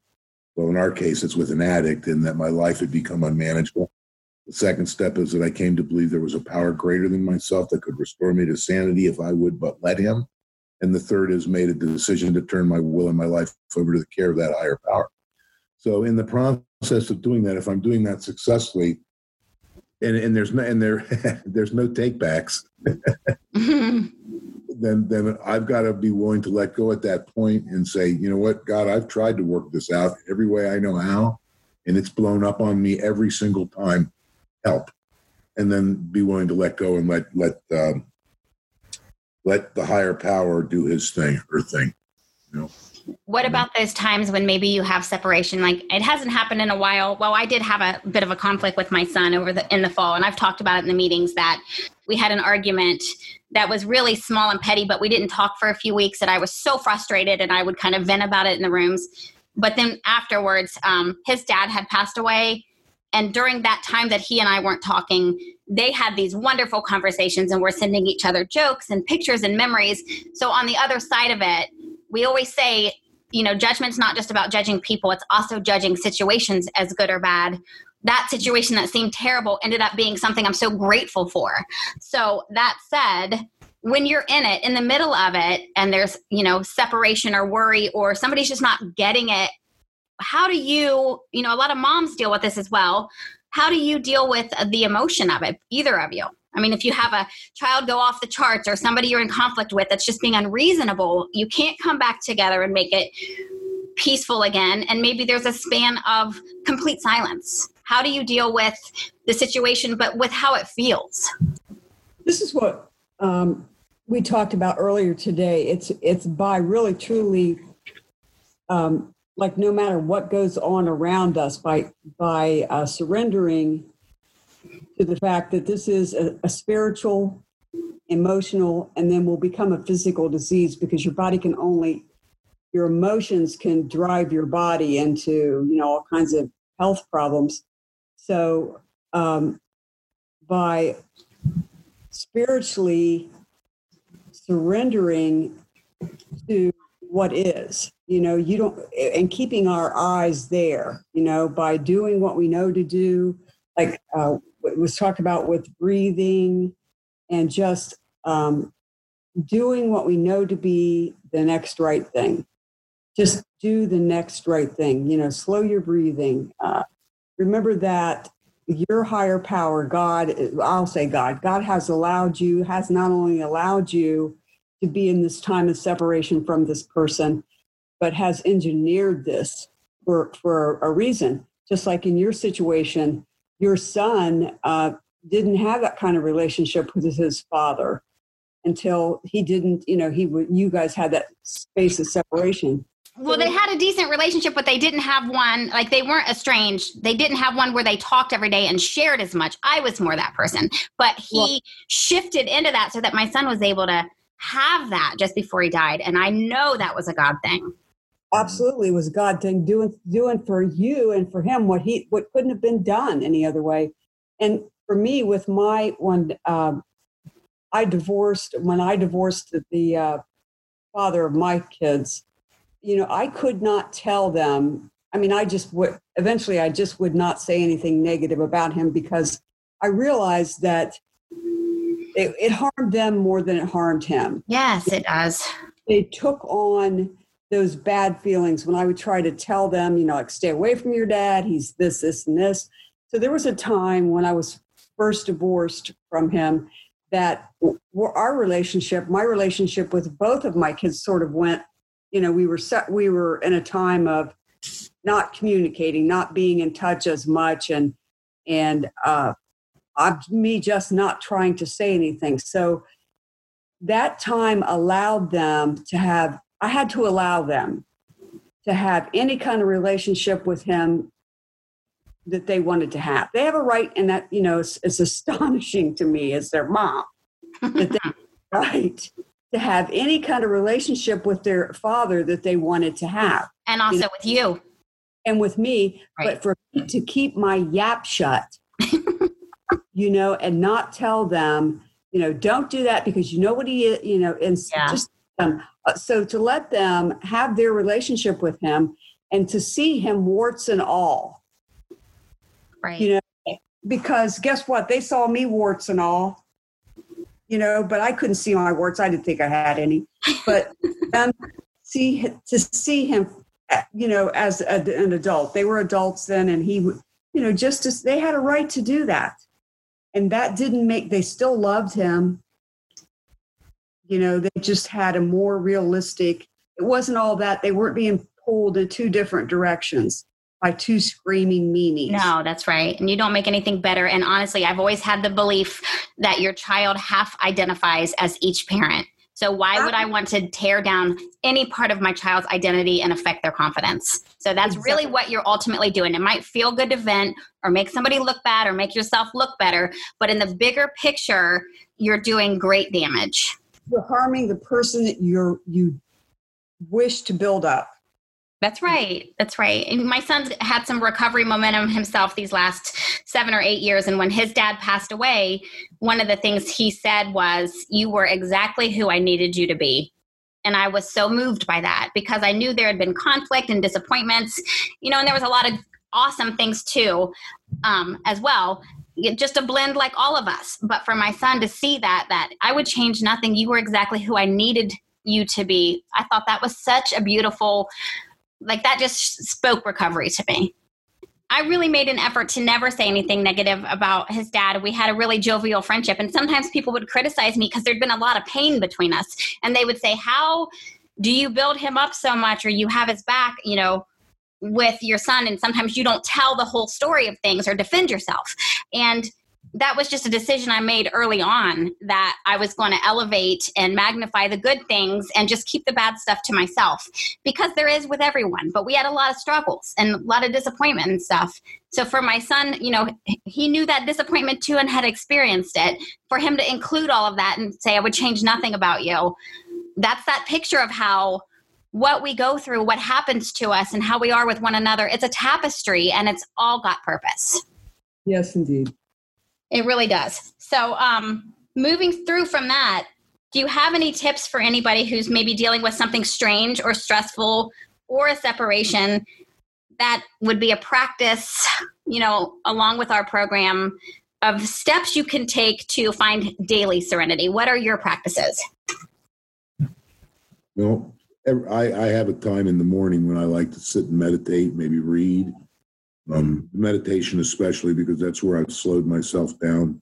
well, in our case, it's with an addict, and that my life had become unmanageable. The second step is that I came to believe there was a power greater than myself that could restore me to sanity if I would but let him. And the third is made a decision to turn my will and my life over to the care of that higher power. So in the process of doing that, if I'm doing that successfully, and, and there's no and there there's no takebacks, then then I've got to be willing to let go at that point and say, you know what, God, I've tried to work this out every way I know how, and it's blown up on me every single time help, and then be willing to let go and let let um, let the higher power do his thing or thing. You know. What about those times when maybe you have separation? Like it hasn't happened in a while. Well, I did have a bit of a conflict with my son over the in the fall, and I've talked about it in the meetings that we had an argument that was really small and petty, but we didn't talk for a few weeks. And I was so frustrated, and I would kind of vent about it in the rooms. But then afterwards, um, his dad had passed away, and during that time that he and I weren't talking, they had these wonderful conversations and we're sending each other jokes and pictures and memories. So on the other side of it, we always say, you know, judgment's not just about judging people, it's also judging situations as good or bad. That situation that seemed terrible ended up being something I'm so grateful for. So that said, when you're in it, in the middle of it, and there's, you know, separation or worry, or somebody's just not getting it how do you you know a lot of moms deal with this as well how do you deal with the emotion of it either of you i mean if you have a child go off the charts or somebody you're in conflict with that's just being unreasonable you can't come back together and make it peaceful again. And maybe there's a span of complete silence. How do you deal with the situation but with how it feels? This is what um, we talked about earlier today. It's it's by really truly um, like no matter what goes on around us by by uh, surrendering to the fact that this is a, a, spiritual emotional and then will become a physical disease because your body can only your emotions can drive your body into you know all kinds of health problems. So um, by spiritually surrendering to what is you know you don't and keeping our eyes there you know by doing what we know to do like uh, was talked about with breathing and just um, doing what we know to be the next right thing just do the next right thing you know slow your breathing uh, remember that your higher power god i'll say god god has allowed you has not only allowed you to be in this time of separation from this person, but has engineered this for, for a reason. Just like in your situation, your son uh, didn't have that kind of relationship with his father until he didn't, you know, he you guys had that space of separation. Well, they had a decent relationship, but they didn't have one, like they weren't estranged. They didn't have one where they talked every day and shared as much. I was more that person. But he well, shifted into that so that my son was able to have that just before he died. And I know that was a God thing. Absolutely, it was God thing doing doing for you and for him what he what couldn't have been done any other way. And for me, with my one, um, I divorced when I divorced the uh, father of my kids. You know, I could not tell them. I mean, I just would eventually. I just would not say anything negative about him because I realized that it, it harmed them more than it harmed him. Yes, it does. They took on those bad feelings when I would try to tell them, you know, like stay away from your dad. He's this, this, and this. So there was a time when I was first divorced from him that our relationship, my relationship with both of my kids, sort of went. You know, we were set, we were in a time of not communicating, not being in touch as much, and and uh, I'm me just not trying to say anything. So that time allowed them to have, I had to allow them to have any kind of relationship with him that they wanted to have. They have a right, and that you know is, is astonishing to me as their mom that they have a right to have any kind of relationship with their father that they wanted to have, and also You know- with you. and with me. Right. But for me to keep my yap shut, you know, and not tell them, you know, don't do that because you know what he is, you know, and Yeah. just um, uh, so to let them have their relationship with him and to see him warts and all. Right. you know because guess what? They saw me warts and all. You know but i couldn't see my warts. I didn't think i had any. But um, see to see him uh, you know as a, an adult. They were adults then and he would you know just as they had a right to do that. And that didn't make they still loved him you know they just had a more realistic it wasn't all that they weren't being pulled in two different directions by two screaming meanies No, that's right. And you don't make anything better. And honestly, I've always had the belief that your child half identifies as each parent. So why would I want to tear down any part of my child's identity and affect their confidence? So that's really what you're ultimately doing. It might feel good to vent or make somebody look bad or make yourself look better, but in the bigger picture, you're doing great damage. You're harming the person that you're you wish to build up That's right. That's right. And my son's had some recovery momentum himself these last seven or eight years. And when his dad passed away, one of the things he said was, You were exactly who I needed you to be. And I was so moved by that because I knew there had been conflict and disappointments, you know, and there was a lot of awesome things too, um, as well. Just a blend like all of us. But for my son to see that, that I would change nothing. You were exactly who I needed you to be. I thought that was such a beautiful like that just spoke recovery to me. I really made an effort to never say anything negative about his dad. We had a really jovial friendship, and sometimes people would criticize me because there'd been a lot of pain between us, and they would say, "How do you build him up so much, or you have his back?" You know, with your son, and sometimes you don't tell the whole story of things or defend yourself, and that was just a decision I made early on that I was going to elevate and magnify the good things and just keep the bad stuff to myself because there is with everyone. But we had a lot of struggles and a lot of disappointment and stuff. So for my son, you know, he knew that disappointment too and had experienced it. For him to include all of that and say, I would change nothing about you, that's that picture of how what we go through, what happens to us, and how we are with one another. It's a tapestry and it's all got purpose. yes indeed It really does. So, um, moving through from that, do you have any tips for anybody who's maybe dealing with something strange or stressful or a separation that would be a practice, you know, along with our program of steps you can take to find daily serenity? What are your practices? Well, ev- I, I have a time in the morning when I like to sit and meditate, maybe read. Um, meditation, especially because that's where I've slowed myself down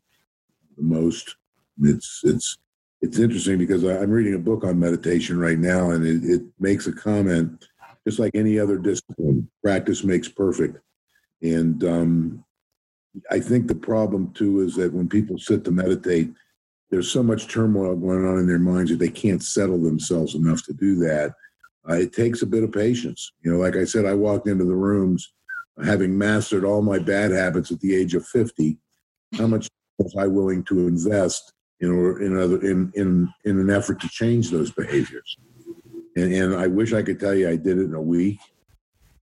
the most. It's it's it's interesting because I'm reading a book on meditation right now, and it, it makes a comment, just like any other discipline, practice makes perfect. And um, I think the problem too is that when people sit to meditate, there's so much turmoil going on in their minds that they can't settle themselves enough to do that. Uh, it takes a bit of patience. You know, like I said, I walked into the rooms having mastered all my bad habits at the age of 50. How much was I willing to invest in or in other in in in an effort to change those behaviors? And and I wish I could tell you I did it in a week,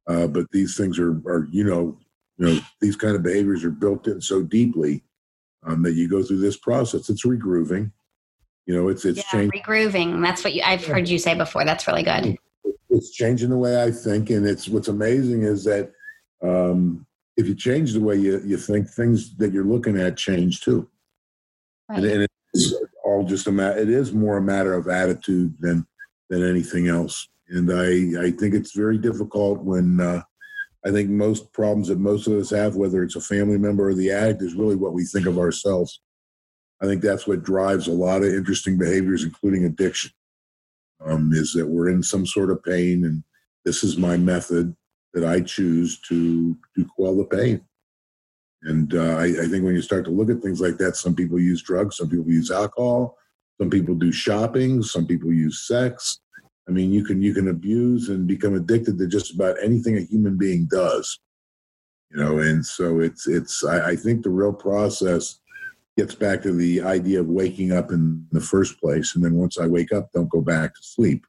uh, but these things are are you know you know these kind of behaviors are built in so deeply um, that you go through this process. It's regrooving. You know, it's it's yeah, changing. regrooving. That's what you, I've heard you say before. That's really good. It's changing the way I think, and it's what's amazing is that um, if you change the way you, you think, things that you're looking at change too. And, Right. and it's all just a matter. It is more a matter of attitude than than anything else. And I I think it's very difficult when uh, I think most problems that most of us have, whether it's a family member or the addict, is really what we think of ourselves. I think that's what drives a lot of interesting behaviors, including addiction. Um, is that we're in some sort of pain, and this is my method that I choose to to quell the pain. And uh, I, I think when you start to look at things like that, some people use drugs, some people use alcohol, some people do shopping, some people use sex. I mean, you can you can abuse and become addicted to just about anything a human being does. you know and so it's it's I, I think the real process gets back to the idea of waking up in the first place and then once i wake up don't go back to sleep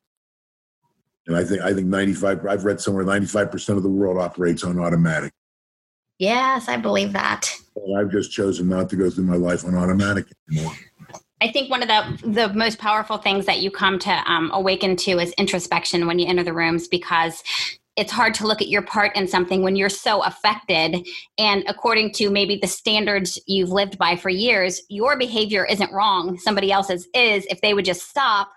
and i think i think 95 i've read somewhere 95% of the world operates on automatic Yes, I believe that. and i've just chosen not to go through my life on automatic anymore I think one of the the most powerful things that you come to um, awaken to is introspection when you enter the rooms because it's hard to look at your part in something when you're so affected. And according to maybe the standards you've lived by for years your behavior isn't wrong. Somebody else's is if they would just stop.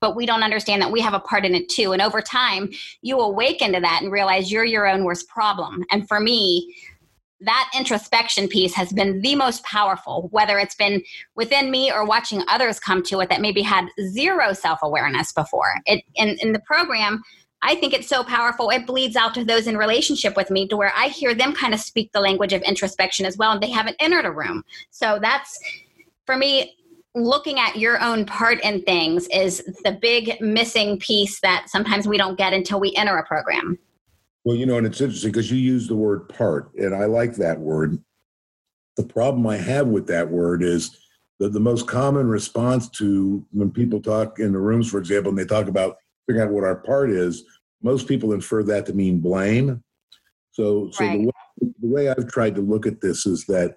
But we don't understand that we have a part in it too. And over time you awaken to that and realize you're your own worst problem. And for me that introspection piece has been the most powerful, whether it's been within me or watching others come to it that maybe had zero self awareness before. It in, in the program, I think it's so powerful. It bleeds out to those in relationship with me to where I hear them kind of speak the language of introspection as well, and they haven't entered a room. So that's for me. Looking at your own part in things is the big missing piece that sometimes we don't get until we enter a program. Well, you know, and it's interesting because you use the word part, and I like that word. The problem I have with that word is that the most common response to when people talk in the rooms, for example, and they talk about figuring out what our part is, most people infer that to mean blame. So, so Right. the, way, the way I've tried to look at this is that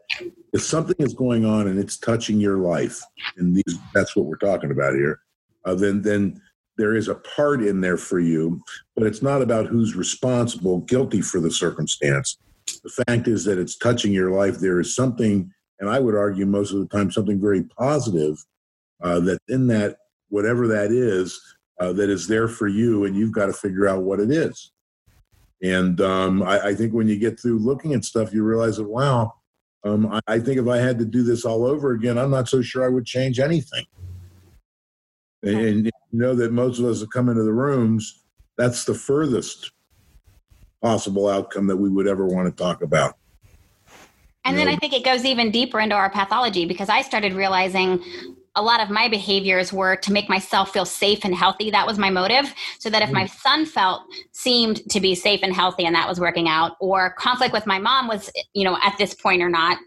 if something is going on and it's touching your life, and these that's what we're talking about here, uh, then then there is a part in there for you but it's not about who's responsible, guilty for the circumstance. The fact is that it's touching your life. There is something, and I would argue most of the time, something very positive uh, that in that, whatever that is, uh, that is there for you, and you've got to figure out what it is. And um, I, I think when you get through looking at stuff, you realize that, wow, um, I, I think if I had to do this all over again, I'm not so sure I would change anything. And, and you know that most of us that come into the rooms, that's the furthest possible outcome that we would ever want to talk about. And then. I think it goes even deeper into our pathology because I started realizing a lot of my behaviors were to make myself feel safe and healthy. That was my motive. So that if my mm. son felt seemed to be safe and healthy and that was working out, or conflict with my mom was, you know, at this point or not,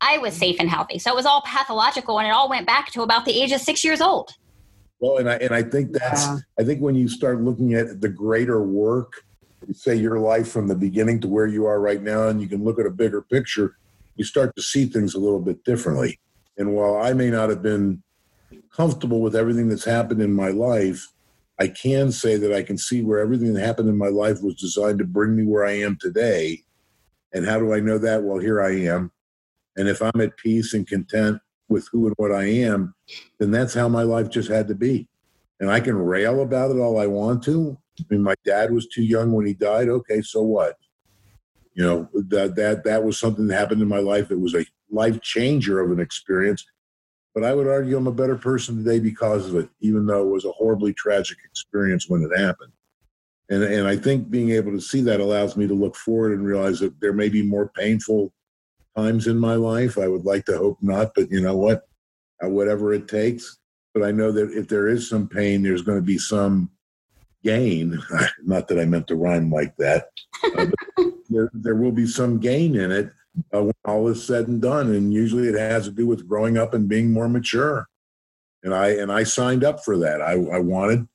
I was mm. safe and healthy. So it was all pathological and it all went back to about the age of six years old. Well, and I and I think that's Yeah. I think when you start looking at the greater work, say your life from the beginning to where you are right now, and you can look at a bigger picture, you start to see things a little bit differently. And while I may not have been comfortable with everything that's happened in my life, I can say that I can see where everything that happened in my life was designed to bring me where I am today. And how do I know that? Well, here I am. And if I'm at peace and content with who and what I am, then that's how my life just had to be. And I can rail about it all I want to. I mean, my dad was too young when he died. Okay, so what? You know, that that that was something that happened in my life. It was a life changer of an experience. But I would argue I'm a better person today because of it, even though it was a horribly tragic experience when it happened. And and I think being able to see that allows me to look forward and realize that there may be more painful times in my life. I would like to hope not, but you know what? Whatever it takes. But I know that if there is some pain, there's going to be some gain. Not that I meant to rhyme like that. Uh, but there, there will be some gain in it uh, when all is said and done. And usually it has to do with growing up and being more mature. And I and I signed up for that. I, I wanted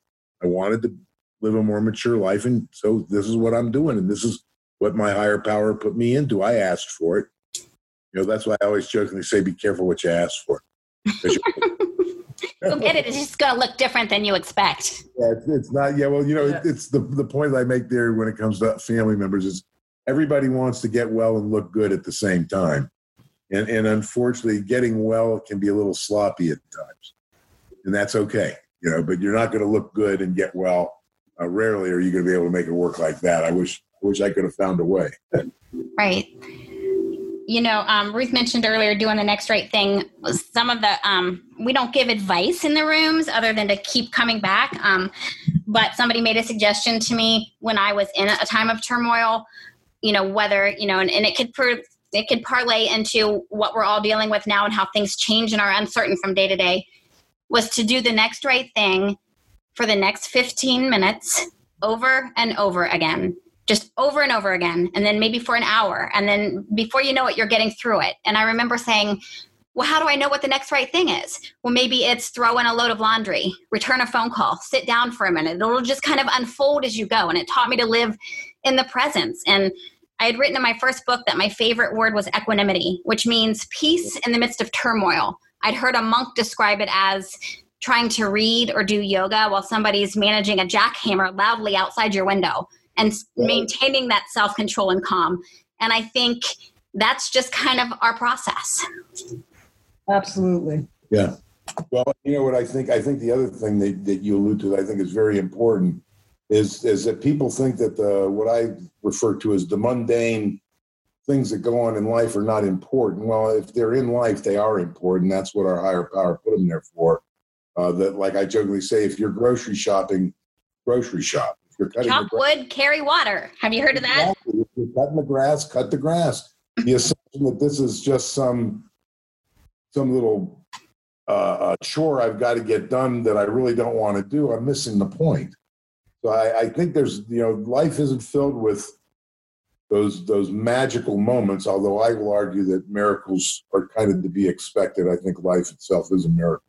I wanted to live a more mature life, and so this is what I'm doing, and this is what my higher power put me into. I asked for it. You know, that's why I always jokingly say, "Be careful what you ask for. you- You'll get it. It's just going to look different than you expect. Yeah, it's, it's not. Yeah, well, you know, it, it's the the point I make there when it comes to family members is everybody wants to get well and look good at the same time, and and unfortunately, getting well can be a little sloppy at times, and that's okay. You know, but you're not going to look good and get well. Uh, rarely are you going to be able to make it work like that. I wish I wish I could have found a way. Right. You know, um, Ruth mentioned earlier doing the next right thing. Some of the, um, we don't give advice in the rooms other than to keep coming back. Um, but somebody made a suggestion to me when I was in a time of turmoil, you know, whether, you know, and, and it could, it could parlay into what we're all dealing with now and how things change and are uncertain from day to day, was to do the next right thing for the next 15 minutes over and over again just over and over again, and then maybe for an hour. And then before you know it, you're getting through it. And I remember saying, well, how do I know what the next right thing is? Well, maybe it's throw in a load of laundry, return a phone call, sit down for a minute. It'll just kind of unfold as you go. And it taught me to live in the presence. And I had written in my first book that my favorite word was equanimity, which means peace in the midst of turmoil. I'd heard a monk describe it as trying to read or do yoga while somebody's managing a jackhammer loudly outside your window and maintaining that self control and calm. And I think that's just kind of our process. Absolutely. Yeah. Well, you know what I think? I think the other thing that, that you allude to that I think is very important is is that people think that the what I refer to as the mundane things that go on in life are not important. Well, if they're in life, they are important. That's what our higher power put them there for. Uh, that, like I jokingly say, if you're grocery shopping, grocery shop. You're cutting chop wood, carry water. Have you heard of that? If you're cutting the grass, cut the grass. The assumption that this is just some some little uh, uh, chore I've got to get done that I really don't want to do, I'm missing the point. So I, I think there's you know life isn't filled with those those magical moments. Although I will argue that miracles are kind of to be expected. I think life itself is a miracle,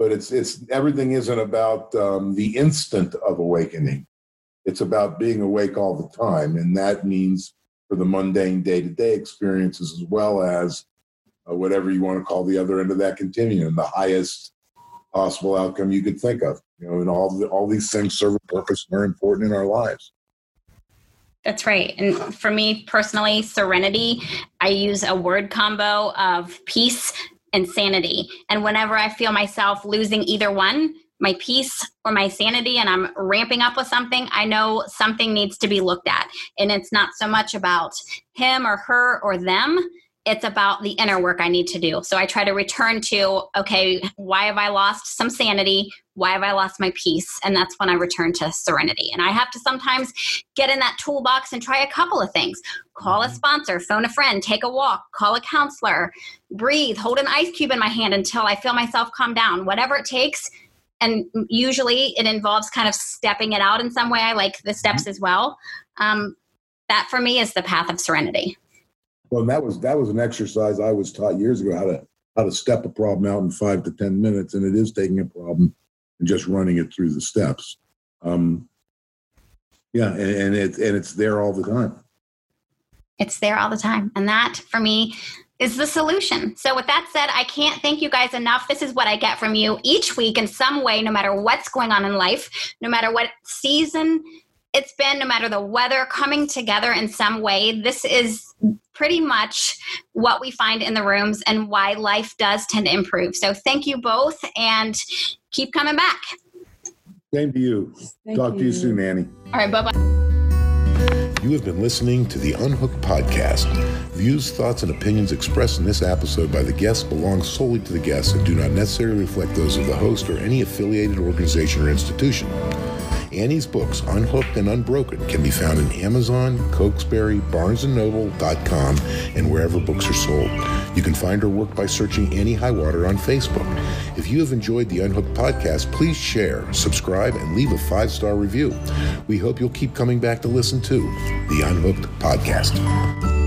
but it's it's everything isn't about um, the instant of awakening. It's about being awake all the time, and that means for the mundane day to day experiences as well as uh, whatever you want to call the other end of that continuum, the highest possible outcome you could think of. You know, and all the, all these things serve a purpose and are important in our lives. That's right. And for me personally, serenity, I use a word combo of peace and sanity. And whenever I feel myself losing either one, my peace or my sanity, and I'm ramping up with something, I know something needs to be looked at. And it's not so much about him or her or them it's about the inner work I need to do. So I try to return to, okay, why have I lost some sanity? Why have I lost my peace? And that's when I return to serenity. And I have to sometimes get in that toolbox and try a couple of things call a mm-hmm. sponsor, phone a friend, take a walk, call a counselor, breathe, hold an ice cube in my hand until I feel myself calm down, whatever it takes. And usually it involves kind of stepping it out in some way. I like the steps mm-hmm. as well. Um, that for me is the path of serenity. Well, that was that was an exercise I was taught years ago how to how to step a problem out in five to ten minutes, and it is taking a problem and just running it through the steps. Um, yeah, and, and it and it's there all the time. It's there all the time, and that for me is the solution. So, with that said, I can't thank you guys enough. This is what I get from you each week in some way, no matter what's going on in life, no matter what season it's been, no matter the weather, coming together in some way. This is pretty much what we find in the rooms and why life does tend to improve. So thank you both and keep coming back. Same to you. Thank Talk you. to you soon, Annie. All right, bye bye. You have been listening to the Unhooked podcast. Views, thoughts, and opinions expressed in this episode by the guests belong solely to the guests and do not necessarily reflect those of the host or any affiliated organization or institution. Annie's books, Unhooked and Unbroken, can be found in Amazon, Cokesbury, BarnesandNoble.com, and wherever books are sold. You can find her work by searching Annie Highwater on Facebook. If you have enjoyed the Unhooked podcast, please share, subscribe, and leave a five star review. We hope you'll keep coming back to listen to the Unhooked podcast.